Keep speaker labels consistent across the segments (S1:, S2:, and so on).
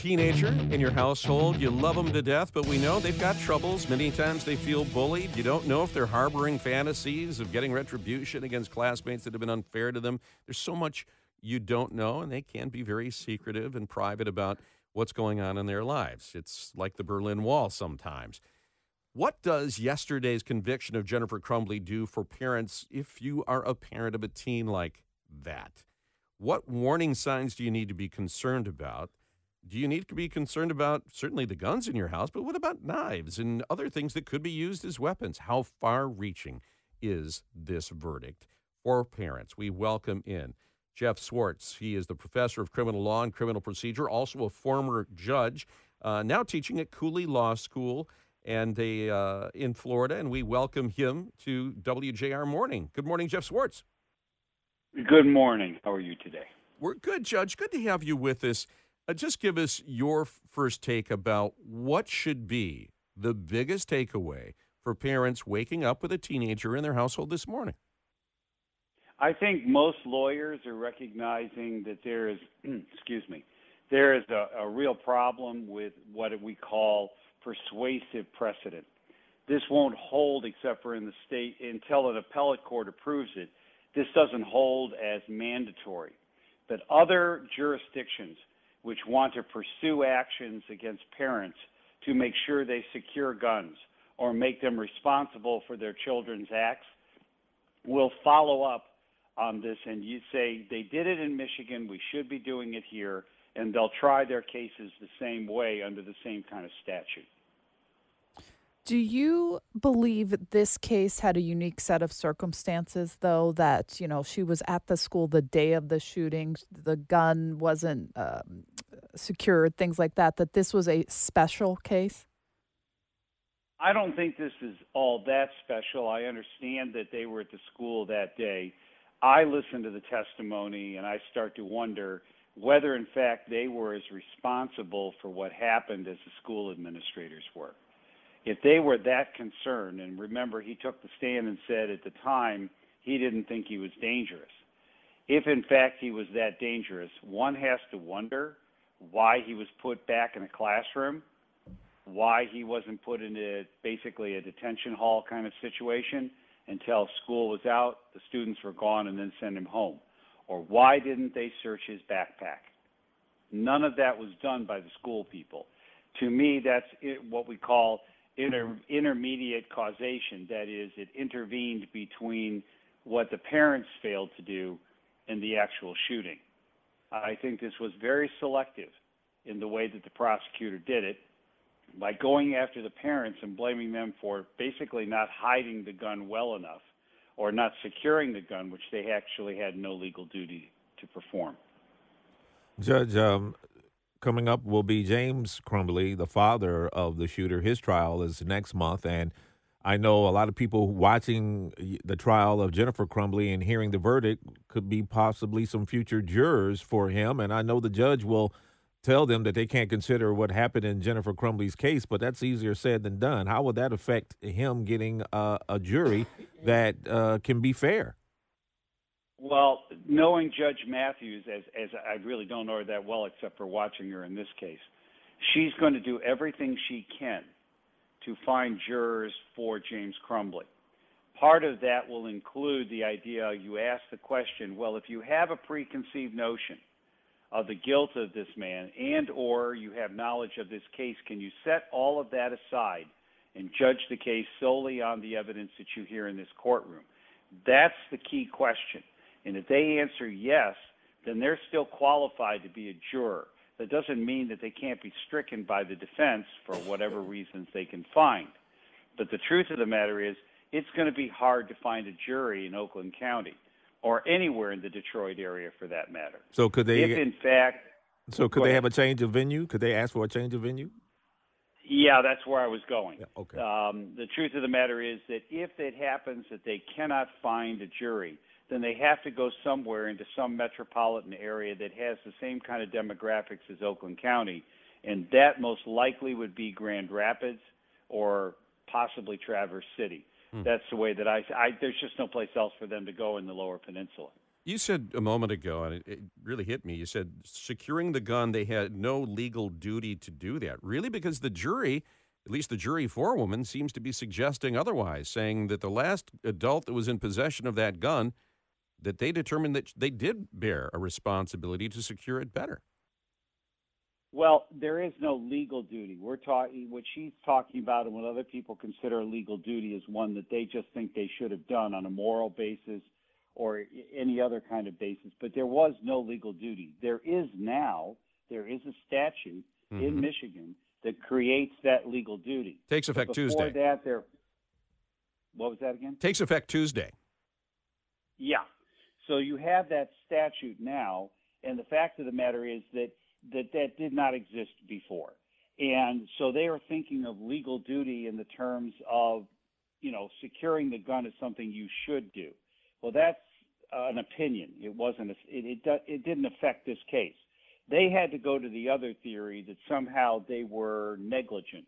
S1: teenager in your household. You love them to death, but we know they've got troubles. Many times they feel bullied. You don't know if they're harboring fantasies of getting retribution against classmates that have been unfair to them. There's so much you don't know, and they can be very secretive and private about what's going on in their lives. It's like the Berlin Wall sometimes. What does yesterday's conviction of Jennifer Crumbley do for parents if you are a parent of a teen like that? What warning signs do you need to be concerned about? Do you need to be concerned about certainly the guns in your house, but what about knives and other things that could be used as weapons? How far reaching is this verdict for parents? We welcome in Jeff Swartz. He is the professor of criminal law and criminal procedure, also a former judge, uh, now teaching at Cooley Law School and a, uh, in Florida. And we welcome him to WJR Morning. Good morning, Jeff Swartz.
S2: Good morning. How are you today?
S1: We're good, Judge. Good to have you with us. Uh, just give us your first take about what should be the biggest takeaway for parents waking up with a teenager in their household this morning.
S2: I think most lawyers are recognizing that there is, excuse me, there is a, a real problem with what we call persuasive precedent. This won't hold except for in the state until an appellate court approves it this doesn't hold as mandatory. But other jurisdictions which want to pursue actions against parents to make sure they secure guns or make them responsible for their children's acts will follow up on this and you say they did it in Michigan, we should be doing it here, and they'll try their cases the same way under the same kind of statute.
S3: Do you believe this case had a unique set of circumstances, though, that, you know, she was at the school the day of the shooting, the gun wasn't um, secured, things like that, that this was a special case?
S2: I don't think this is all that special. I understand that they were at the school that day. I listen to the testimony and I start to wonder whether, in fact, they were as responsible for what happened as the school administrators were if they were that concerned, and remember, he took the stand and said at the time he didn't think he was dangerous. If in fact he was that dangerous, one has to wonder why he was put back in a classroom, why he wasn't put into basically a detention hall kind of situation until school was out, the students were gone, and then send him home. Or why didn't they search his backpack? None of that was done by the school people. To me, that's what we call inter, intermediate causation. That is, it intervened between what the parents failed to do and the actual shooting. I think this was very selective in the way that the prosecutor did it by going after the parents and blaming them for basically not hiding the gun well enough or not securing the gun, which they actually had no legal duty to perform.
S4: Judge, um, coming up will be James Crumbley, the father of the shooter. His trial is next month, and I know a lot of people watching the trial of Jennifer Crumbley and hearing the verdict could be possibly some future jurors for him. And I know the judge will tell them that they can't consider what happened in Jennifer Crumbley's case, but that's easier said than done. How would that affect him getting uh, a jury that uh, can be fair?
S2: Well, knowing Judge Matthews, as as I really don't know her that well, except for watching her in this case, she's going to do everything she can to find jurors for James Crumbley. Part of that will include the idea you ask the question, well, if you have a preconceived notion of the guilt of this man and or you have knowledge of this case, can you set all of that aside and judge the case solely on the evidence that you hear in this courtroom? That's the key question. And if they answer yes, then they're still qualified to be a juror. That doesn't mean that they can't be stricken by the defense for whatever reasons they can find. But the truth of the matter is, it's going to be hard to find a jury in Oakland County or anywhere in the Detroit area for that matter.
S4: So could they
S2: if in fact
S4: So could they have a change of venue? Could they ask for a change of venue?
S2: Yeah, that's where I was going.
S4: Yeah, okay.
S2: Um, the truth of the matter is that if it happens that they cannot find a jury, then they have to go somewhere into some metropolitan area that has the same kind of demographics as Oakland County, and that most likely would be Grand Rapids or possibly Traverse City. Hmm. That's the way that I, I. There's just no place else for them to go in the Lower Peninsula.
S1: You said a moment ago, and it, it, really hit me. You said securing the gun, they had no legal duty to do that. Really? Because the jury, at least the jury forewoman, seems to be suggesting otherwise, saying that the last adult that was in possession of that gun, that they determined that they did bear a responsibility to secure it better.
S2: Well, there is no legal duty. We're talking what she's talking about, and what other people consider a legal duty is one that they just think they should have done on a moral basis or any other kind of basis. But there was no legal duty. There is now. There is a statute mm-hmm. in Michigan that creates that legal duty.
S1: Takes effect
S2: before
S1: Tuesday.
S2: That there. What was that again?
S1: Takes effect Tuesday.
S2: Yeah. So you have that statute now, and the fact of the matter is that that that did not exist before. And so they are thinking of legal duty in the terms of, you know, securing the gun is something you should do. Well, that's an opinion. It wasn't. A, it, it it didn't affect this case. They had to go to the other theory that somehow they were negligent,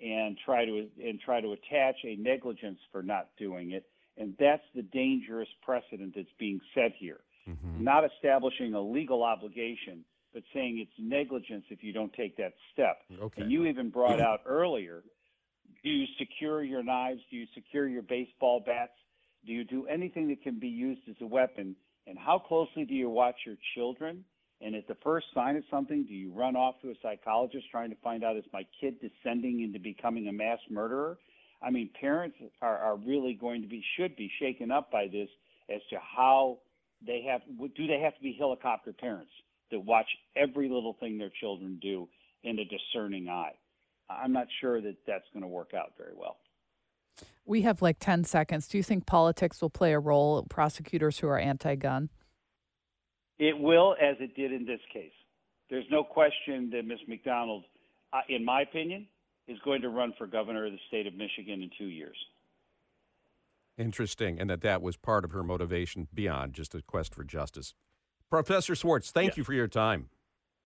S2: and try to and try to attach a negligence for not doing it. And that's the dangerous precedent that's being set here. Mm-hmm. Not establishing a legal obligation but saying it's negligence if you don't take that step.
S1: Okay.
S2: And you even brought out earlier do you secure your knives? Do you secure your baseball bats? Do you do anything that can be used as a weapon? And how closely do you watch your children? And at the first sign of something, do you run off to a psychologist trying to find out is my kid descending into becoming a mass murderer? I mean, parents are, are really going to be should be shaken up by this as to how they have do they have to be helicopter parents? that watch every little thing their children do in a discerning eye. I'm not sure that that's going to work out very well.
S3: We have like 10 seconds. Do you think politics will play a role, prosecutors who are anti gun?
S2: It will, as it did in this case. There's no question that Ms. McDonald, uh, in my opinion, is going to run for governor of the state of Michigan in two years.
S1: Interesting, and that that was part of her motivation beyond just a quest for justice. Professor Swartz, thank yeah. you for your time.